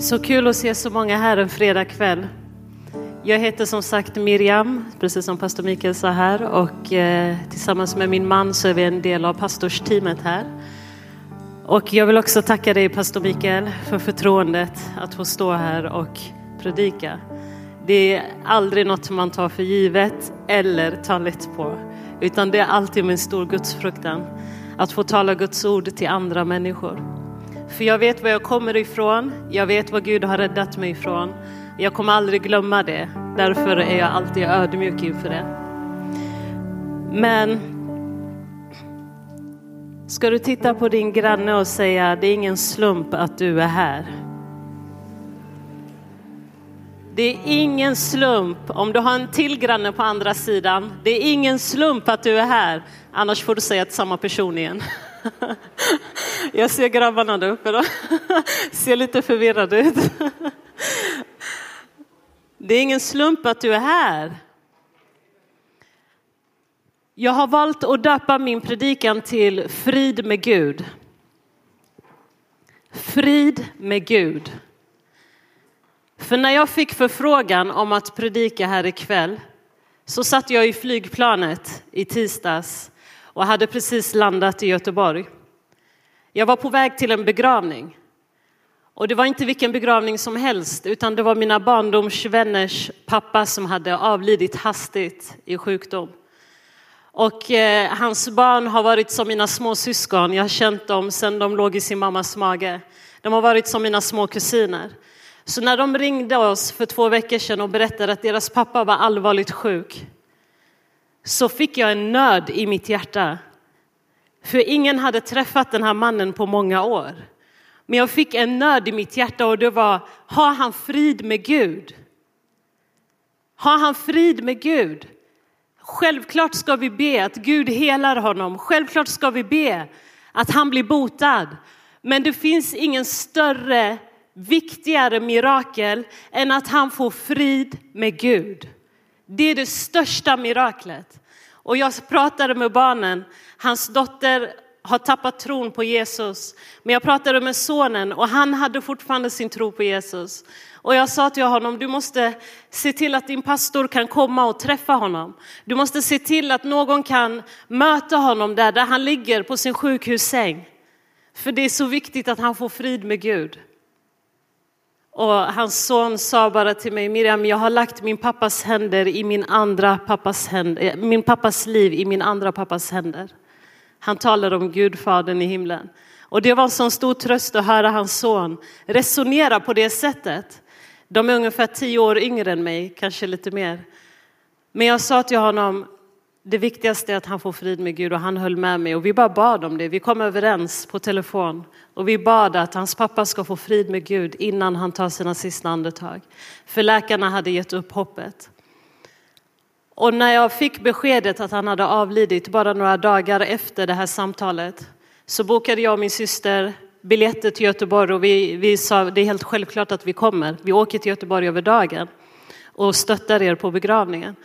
Så kul att se så många här en fredagkväll. Jag heter som sagt Miriam, precis som pastor Mikael sa här och eh, tillsammans med min man så är vi en del av pastorsteamet här. Och jag vill också tacka dig pastor Mikael för förtroendet att få stå här och predika. Det är aldrig något man tar för givet eller tar lätt på, utan det är alltid med stor gudsfruktan att få tala Guds ord till andra människor. För jag vet var jag kommer ifrån, jag vet vad Gud har räddat mig ifrån. Jag kommer aldrig glömma det, därför är jag alltid ödmjuk inför det. Men ska du titta på din granne och säga, det är ingen slump att du är här. Det är ingen slump om du har en till granne på andra sidan. Det är ingen slump att du är här. Annars får du säga till samma person igen. Jag ser grabbarna där uppe då. Ser lite förvirrade ut. Det är ingen slump att du är här. Jag har valt att döpa min predikan till Frid med Gud. Frid med Gud. För när jag fick förfrågan om att predika här ikväll så satt jag i flygplanet i tisdags och hade precis landat i Göteborg. Jag var på väg till en begravning. Och det var inte vilken begravning som helst, utan det var mina barndomsvänners pappa som hade avlidit hastigt i sjukdom. Och eh, hans barn har varit som mina småsyskon. Jag har känt dem sedan de låg i sin mammas mage. De har varit som mina små kusiner. Så när de ringde oss för två veckor sedan och berättade att deras pappa var allvarligt sjuk så fick jag en nöd i mitt hjärta. För ingen hade träffat den här mannen på många år. Men jag fick en nöd i mitt hjärta och det var, har han frid med Gud? Har han frid med Gud? Självklart ska vi be att Gud helar honom. Självklart ska vi be att han blir botad. Men det finns ingen större, viktigare mirakel än att han får frid med Gud. Det är det största miraklet. Och jag pratade med barnen. Hans dotter har tappat tron på Jesus. Men jag pratade med sonen och han hade fortfarande sin tro på Jesus. Och jag sa till honom, du måste se till att din pastor kan komma och träffa honom. Du måste se till att någon kan möta honom där, där han ligger på sin sjukhussäng. För det är så viktigt att han får frid med Gud. Och hans son sa bara till mig, Miriam, jag har lagt min pappas händer i min andra pappas händer, eh, min pappas liv i min andra pappas händer. Han talar om Gudfadern i himlen. Och det var en sån stor tröst att höra hans son resonera på det sättet. De är ungefär tio år yngre än mig, kanske lite mer. Men jag sa till honom, det viktigaste är att han får frid med Gud och han höll med mig och vi bara bad om det. Vi kom överens på telefon och vi bad att hans pappa ska få frid med Gud innan han tar sina sista andetag. För läkarna hade gett upp hoppet. Och när jag fick beskedet att han hade avlidit bara några dagar efter det här samtalet så bokade jag och min syster biljetter till Göteborg och vi, vi sa det är helt självklart att vi kommer. Vi åker till Göteborg över dagen och stöttar er på begravningen.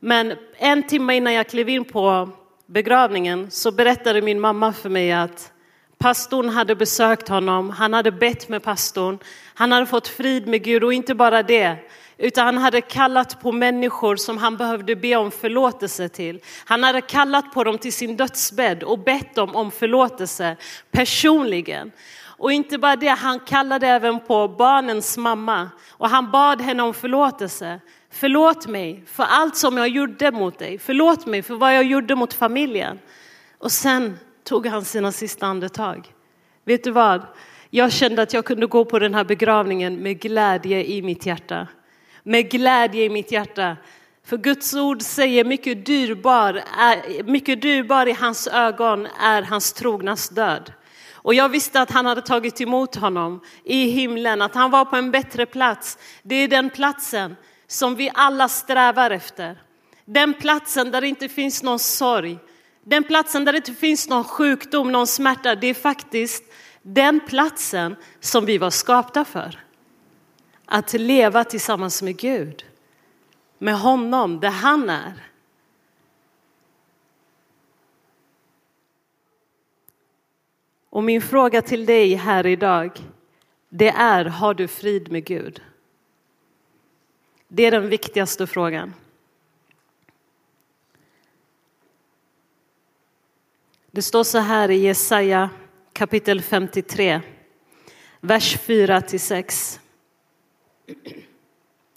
Men en timme innan jag klev in på begravningen så berättade min mamma för mig att pastorn hade besökt honom, han hade bett med pastorn, han hade fått frid med Gud och inte bara det, utan han hade kallat på människor som han behövde be om förlåtelse till. Han hade kallat på dem till sin dödsbädd och bett dem om förlåtelse personligen. Och inte bara det, han kallade även på barnens mamma och han bad henne om förlåtelse. Förlåt mig för allt som jag gjorde mot dig. Förlåt mig för vad jag gjorde mot familjen. Och sen tog han sina sista andetag. Vet du vad? Jag kände att jag kunde gå på den här begravningen med glädje i mitt hjärta. Med glädje i mitt hjärta. För Guds ord säger mycket dyrbar, mycket dyrbar i hans ögon är hans trognas död. Och jag visste att han hade tagit emot honom i himlen, att han var på en bättre plats. Det är den platsen som vi alla strävar efter. Den platsen där det inte finns någon sorg, den platsen där det inte finns någon sjukdom, någon smärta. Det är faktiskt den platsen som vi var skapta för. Att leva tillsammans med Gud, med honom, där han är. Och min fråga till dig här idag, det är, har du frid med Gud? Det är den viktigaste frågan. Det står så här i Jesaja kapitel 53, vers 4 till 6.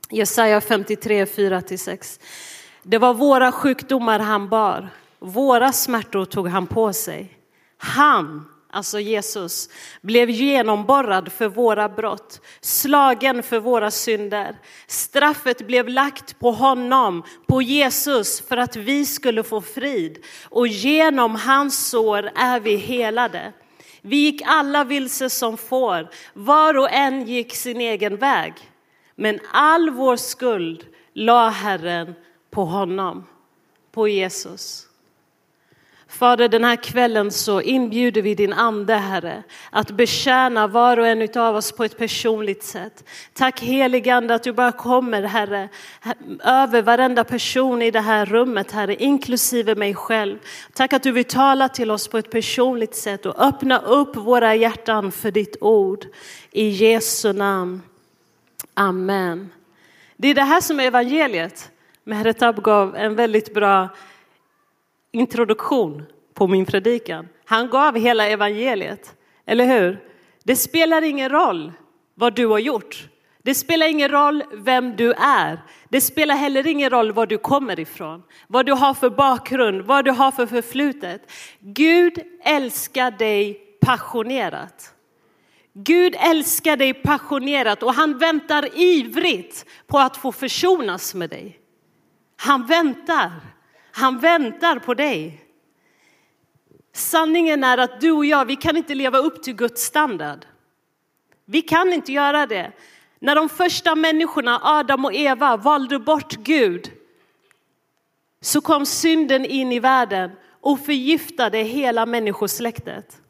Jesaja 53, 4 till 6. Det var våra sjukdomar han bar, våra smärtor tog han på sig. Han alltså Jesus, blev genomborrad för våra brott, slagen för våra synder. Straffet blev lagt på honom, på Jesus, för att vi skulle få frid. Och genom hans sår är vi helade. Vi gick alla vilse som får, var och en gick sin egen väg. Men all vår skuld la Herren på honom, på Jesus. Fader, den här kvällen så inbjuder vi din ande, Herre, att betjäna var och en av oss på ett personligt sätt. Tack helige Ande att du bara kommer, Herre, över varenda person i det här rummet, Herre, inklusive mig själv. Tack att du vill tala till oss på ett personligt sätt och öppna upp våra hjärtan för ditt ord. I Jesu namn. Amen. Det är det här som är evangeliet. Mehretab gav en väldigt bra introduktion på min predikan. Han gav hela evangeliet, eller hur? Det spelar ingen roll vad du har gjort. Det spelar ingen roll vem du är. Det spelar heller ingen roll var du kommer ifrån, vad du har för bakgrund, vad du har för förflutet. Gud älskar dig passionerat. Gud älskar dig passionerat och han väntar ivrigt på att få försonas med dig. Han väntar. Han väntar på dig. Sanningen är att du och jag, vi kan inte leva upp till Guds standard. Vi kan inte göra det. När de första människorna, Adam och Eva, valde bort Gud så kom synden in i världen och förgiftade hela människosläktet.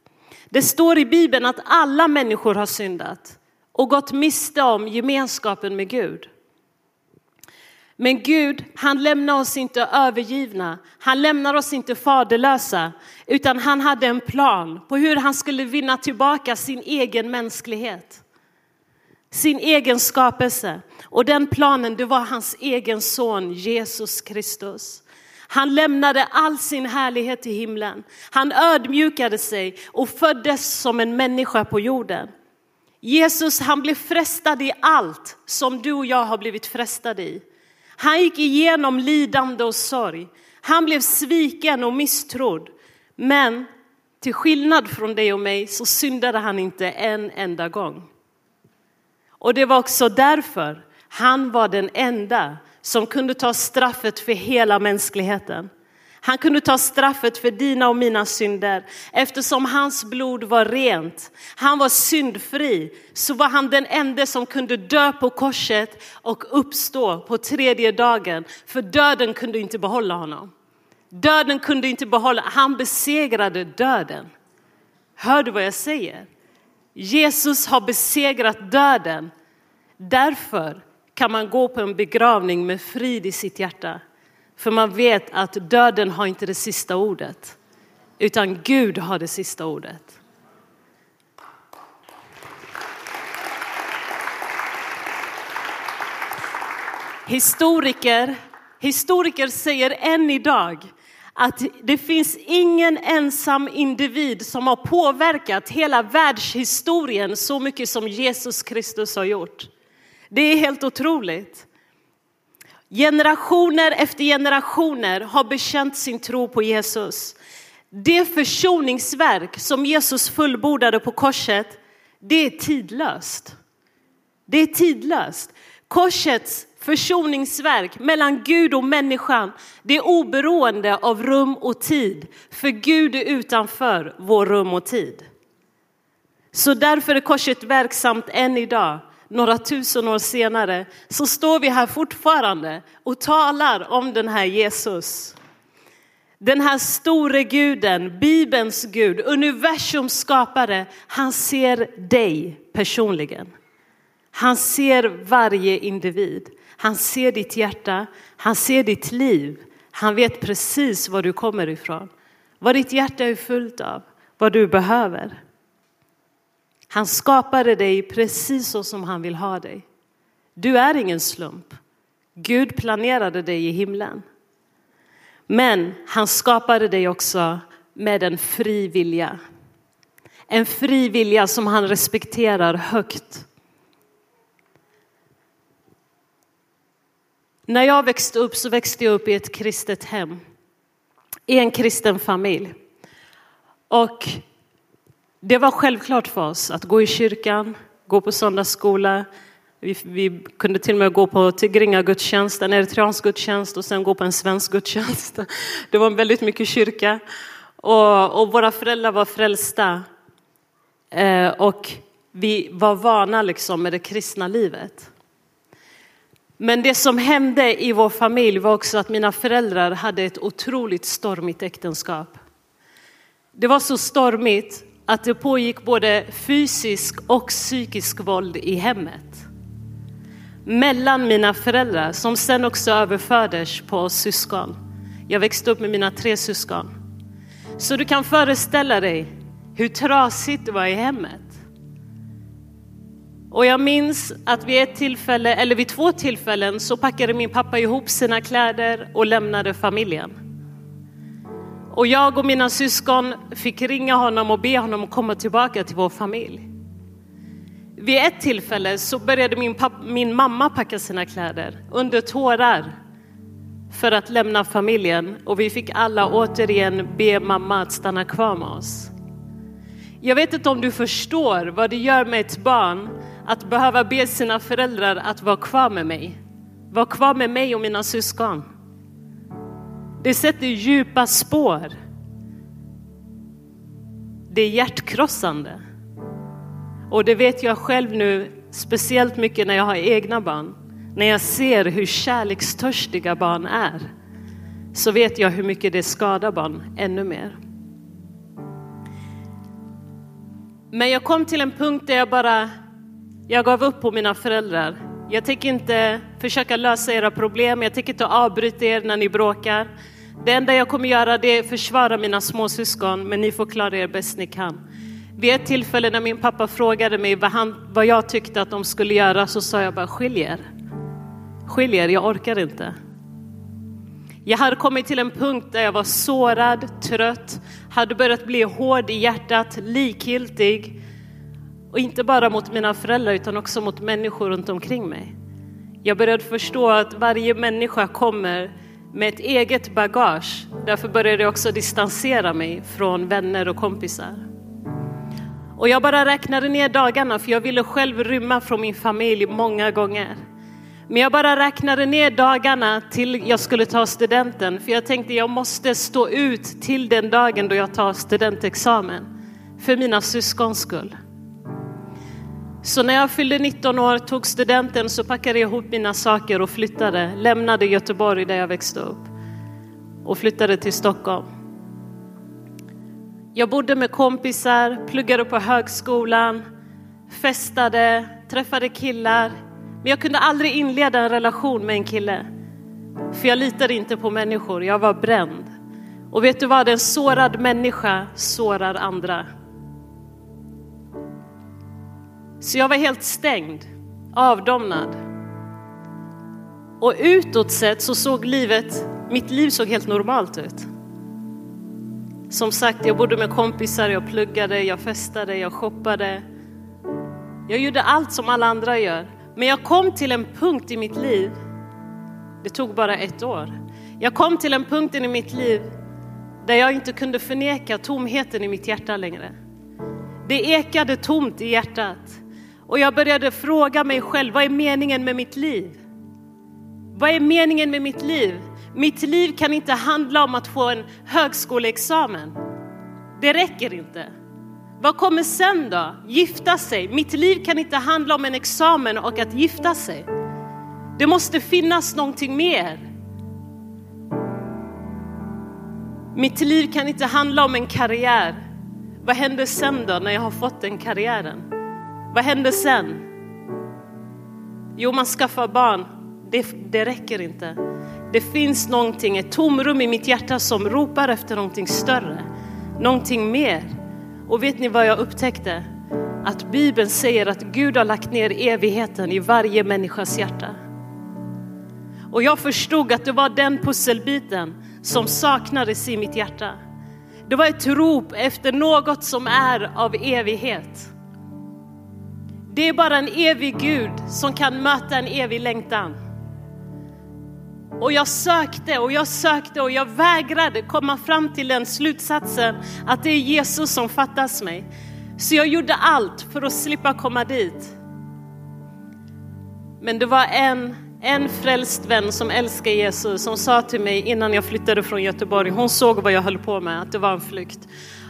Det står i Bibeln att alla människor har syndat och gått miste om gemenskapen med Gud. Men Gud, han lämnar oss inte övergivna. Han lämnar oss inte faderlösa, utan han hade en plan på hur han skulle vinna tillbaka sin egen mänsklighet. Sin egen skapelse. Och den planen, det var hans egen son Jesus Kristus. Han lämnade all sin härlighet i himlen. Han ödmjukade sig och föddes som en människa på jorden. Jesus, han blev frestad i allt som du och jag har blivit frestade i. Han gick igenom lidande och sorg. Han blev sviken och misstrodd. Men till skillnad från dig och mig så syndade han inte en enda gång. Och det var också därför han var den enda som kunde ta straffet för hela mänskligheten. Han kunde ta straffet för dina och mina synder. Eftersom hans blod var rent, han var syndfri, så var han den enda som kunde dö på korset och uppstå på tredje dagen. För döden kunde inte behålla honom. Döden kunde inte behålla, han besegrade döden. Hör du vad jag säger? Jesus har besegrat döden. Därför kan man gå på en begravning med frid i sitt hjärta. För man vet att döden har inte det sista ordet, utan Gud har det sista ordet. Historiker, historiker säger än idag att det finns ingen ensam individ som har påverkat hela världshistorien så mycket som Jesus Kristus har gjort. Det är helt otroligt. Generationer efter generationer har bekänt sin tro på Jesus. Det försoningsverk som Jesus fullbordade på korset, det är tidlöst. Det är tidlöst. Korsets försoningsverk mellan Gud och människan, det är oberoende av rum och tid. För Gud är utanför vår rum och tid. Så därför är korset verksamt än idag några tusen år senare så står vi här fortfarande och talar om den här Jesus. Den här store guden, Bibelns Gud, universums skapare, han ser dig personligen. Han ser varje individ. Han ser ditt hjärta, han ser ditt liv. Han vet precis var du kommer ifrån, vad ditt hjärta är fullt av, vad du behöver. Han skapade dig precis så som han vill ha dig. Du är ingen slump. Gud planerade dig i himlen. Men han skapade dig också med en fri vilja. En fri vilja som han respekterar högt. När jag växte upp så växte jag upp i ett kristet hem, i en kristen familj. Och det var självklart för oss att gå i kyrkan, gå på söndagsskola. Vi, vi kunde till och med gå på tigringa-gudstjänst, en eritreansk gudstjänst och sen gå på en svensk gudstjänst. Det var väldigt mycket kyrka. Och, och våra föräldrar var frälsta. Eh, och vi var vana liksom med det kristna livet. Men det som hände i vår familj var också att mina föräldrar hade ett otroligt stormigt äktenskap. Det var så stormigt att det pågick både fysisk och psykisk våld i hemmet. Mellan mina föräldrar som sen också överfördes på oss syskon. Jag växte upp med mina tre syskon. Så du kan föreställa dig hur trasigt det var i hemmet. Och jag minns att vid ett tillfälle, eller vid två tillfällen, så packade min pappa ihop sina kläder och lämnade familjen. Och jag och mina syskon fick ringa honom och be honom komma tillbaka till vår familj. Vid ett tillfälle så började min, min mamma packa sina kläder under tårar för att lämna familjen och vi fick alla återigen be mamma att stanna kvar med oss. Jag vet inte om du förstår vad det gör med ett barn att behöva be sina föräldrar att vara kvar med mig. Vara kvar med mig och mina syskon. Det sätter djupa spår. Det är hjärtkrossande. Och det vet jag själv nu, speciellt mycket när jag har egna barn. När jag ser hur kärlekstörstiga barn är, så vet jag hur mycket det skadar barn ännu mer. Men jag kom till en punkt där jag bara, jag gav upp på mina föräldrar. Jag tänker inte försöka lösa era problem, jag tänker inte avbryta er när ni bråkar. Det enda jag kommer göra det är att försvara mina småsyskon, men ni får klara er bäst ni kan. Vid ett tillfälle när min pappa frågade mig vad, han, vad jag tyckte att de skulle göra så sa jag bara skilj er. Skilj er, jag orkar inte. Jag hade kommit till en punkt där jag var sårad, trött, hade börjat bli hård i hjärtat, likgiltig. Och inte bara mot mina föräldrar utan också mot människor runt omkring mig. Jag började förstå att varje människa kommer med ett eget bagage. Därför började jag också distansera mig från vänner och kompisar. Och jag bara räknade ner dagarna för jag ville själv rymma från min familj många gånger. Men jag bara räknade ner dagarna till jag skulle ta studenten för jag tänkte jag måste stå ut till den dagen då jag tar studentexamen för mina syskons skull. Så när jag fyllde 19 år, tog studenten, så packade jag ihop mina saker och flyttade, lämnade Göteborg där jag växte upp och flyttade till Stockholm. Jag bodde med kompisar, pluggade på högskolan, festade, träffade killar. Men jag kunde aldrig inleda en relation med en kille. För jag litade inte på människor, jag var bränd. Och vet du vad, en sårad människa sårar andra. Så jag var helt stängd, avdomnad. Och utåt sett så såg livet, mitt liv såg helt normalt ut. Som sagt, jag bodde med kompisar, jag pluggade, jag festade, jag shoppade. Jag gjorde allt som alla andra gör. Men jag kom till en punkt i mitt liv, det tog bara ett år. Jag kom till en punkt i mitt liv där jag inte kunde förneka tomheten i mitt hjärta längre. Det ekade tomt i hjärtat. Och jag började fråga mig själv, vad är meningen med mitt liv? Vad är meningen med mitt liv? Mitt liv kan inte handla om att få en högskoleexamen. Det räcker inte. Vad kommer sen då? Gifta sig. Mitt liv kan inte handla om en examen och att gifta sig. Det måste finnas någonting mer. Mitt liv kan inte handla om en karriär. Vad händer sen då när jag har fått den karriären? Vad händer sen? Jo, man skaffar barn. Det, det räcker inte. Det finns någonting, ett tomrum i mitt hjärta som ropar efter någonting större, någonting mer. Och vet ni vad jag upptäckte? att Bibeln säger att Gud har lagt ner evigheten i varje människas hjärta. Och jag förstod att det var den pusselbiten som saknades i mitt hjärta. Det var ett rop efter något som är av evighet. Det är bara en evig Gud som kan möta en evig längtan. Och jag sökte och jag sökte och jag vägrade komma fram till den slutsatsen att det är Jesus som fattas mig. Så jag gjorde allt för att slippa komma dit. Men det var en, en frälst vän som älskar Jesus som sa till mig innan jag flyttade från Göteborg, hon såg vad jag höll på med, att det var en flykt.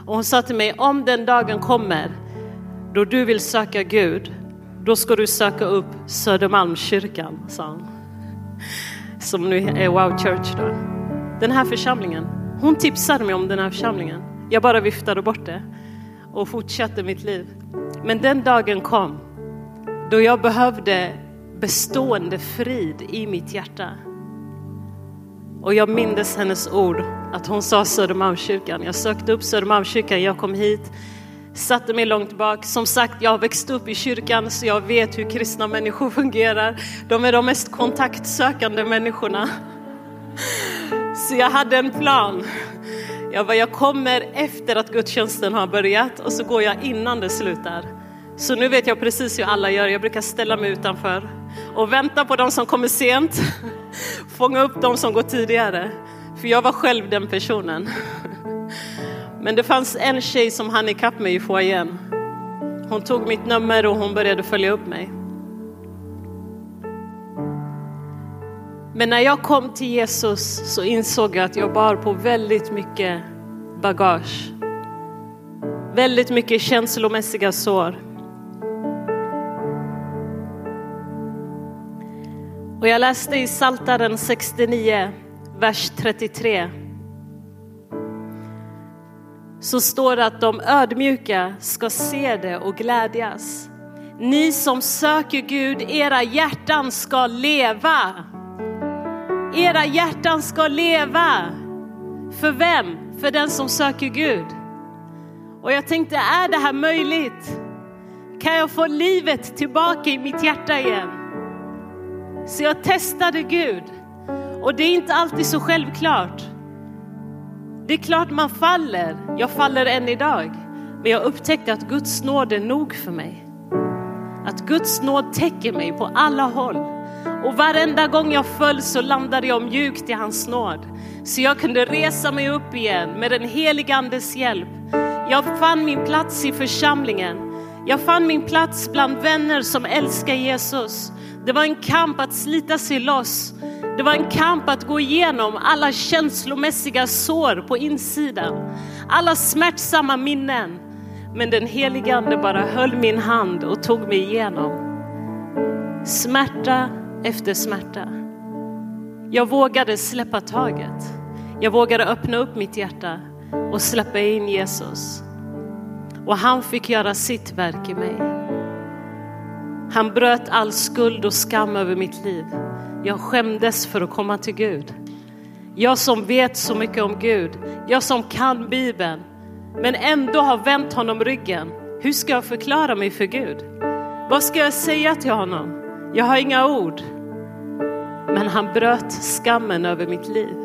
Och hon sa till mig, om den dagen kommer då du vill söka Gud, då ska du söka upp Södermalmskyrkan, sa hon. Som nu är Wow Church då. Den här församlingen, hon tipsade mig om den här församlingen. Jag bara viftade bort det och fortsatte mitt liv. Men den dagen kom då jag behövde bestående frid i mitt hjärta. Och jag mindes hennes ord, att hon sa Södermalmskyrkan. Jag sökte upp Södermalmskyrkan, jag kom hit, satte mig långt bak. Som sagt, jag har växt upp i kyrkan så jag vet hur kristna människor fungerar. De är de mest kontaktsökande människorna. Så jag hade en plan. Jag, bara, jag kommer efter att gudstjänsten har börjat och så går jag innan det slutar. Så nu vet jag precis hur alla gör. Jag brukar ställa mig utanför och vänta på de som kommer sent. Fånga upp de som går tidigare. För jag var själv den personen. Men det fanns en tjej som hann ikapp mig i foajén. Hon tog mitt nummer och hon började följa upp mig. Men när jag kom till Jesus så insåg jag att jag bar på väldigt mycket bagage. Väldigt mycket känslomässiga sår. Och jag läste i Saltaren 69, vers 33. Så står det att de ödmjuka ska se det och glädjas. Ni som söker Gud, era hjärtan ska leva. Era hjärtan ska leva. För vem? För den som söker Gud. Och jag tänkte, är det här möjligt? Kan jag få livet tillbaka i mitt hjärta igen? Så jag testade Gud. Och det är inte alltid så självklart. Det är klart man faller. Jag faller än idag. Men jag upptäckte att Guds nåd är nog för mig. Att Guds nåd täcker mig på alla håll. Och varenda gång jag föll så landade jag mjukt i hans nåd. Så jag kunde resa mig upp igen med den helige andes hjälp. Jag fann min plats i församlingen. Jag fann min plats bland vänner som älskar Jesus. Det var en kamp att slita sig loss. Det var en kamp att gå igenom alla känslomässiga sår på insidan. Alla smärtsamma minnen. Men den helige Ande bara höll min hand och tog mig igenom. Smärta efter smärta. Jag vågade släppa taget. Jag vågade öppna upp mitt hjärta och släppa in Jesus. Och han fick göra sitt verk i mig. Han bröt all skuld och skam över mitt liv. Jag skämdes för att komma till Gud. Jag som vet så mycket om Gud, jag som kan Bibeln, men ändå har vänt honom ryggen. Hur ska jag förklara mig för Gud? Vad ska jag säga till honom? Jag har inga ord. Men han bröt skammen över mitt liv.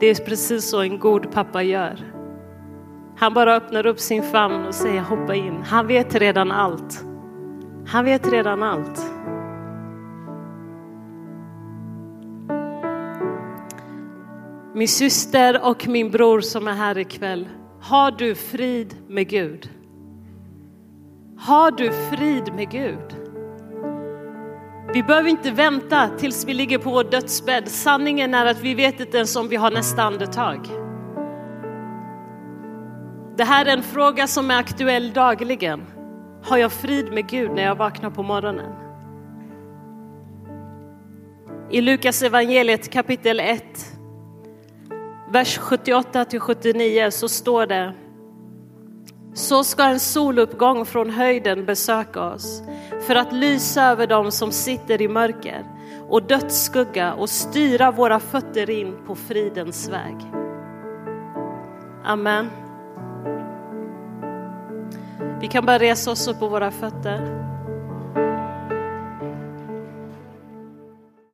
Det är precis så en god pappa gör. Han bara öppnar upp sin famn och säger hoppa in. Han vet redan allt. Han vet redan allt. Min syster och min bror som är här ikväll. Har du frid med Gud? Har du frid med Gud? Vi behöver inte vänta tills vi ligger på vår dödsbädd. Sanningen är att vi vet inte ens om vi har nästa andetag. Det här är en fråga som är aktuell dagligen. Har jag frid med Gud när jag vaknar på morgonen? I Lukas evangeliet kapitel 1, vers 78 till 79 så står det så ska en soluppgång från höjden besöka oss för att lysa över dem som sitter i mörker och dödsskugga och styra våra fötter in på fridens väg. Amen. Vi kan bara resa oss upp på våra fötter.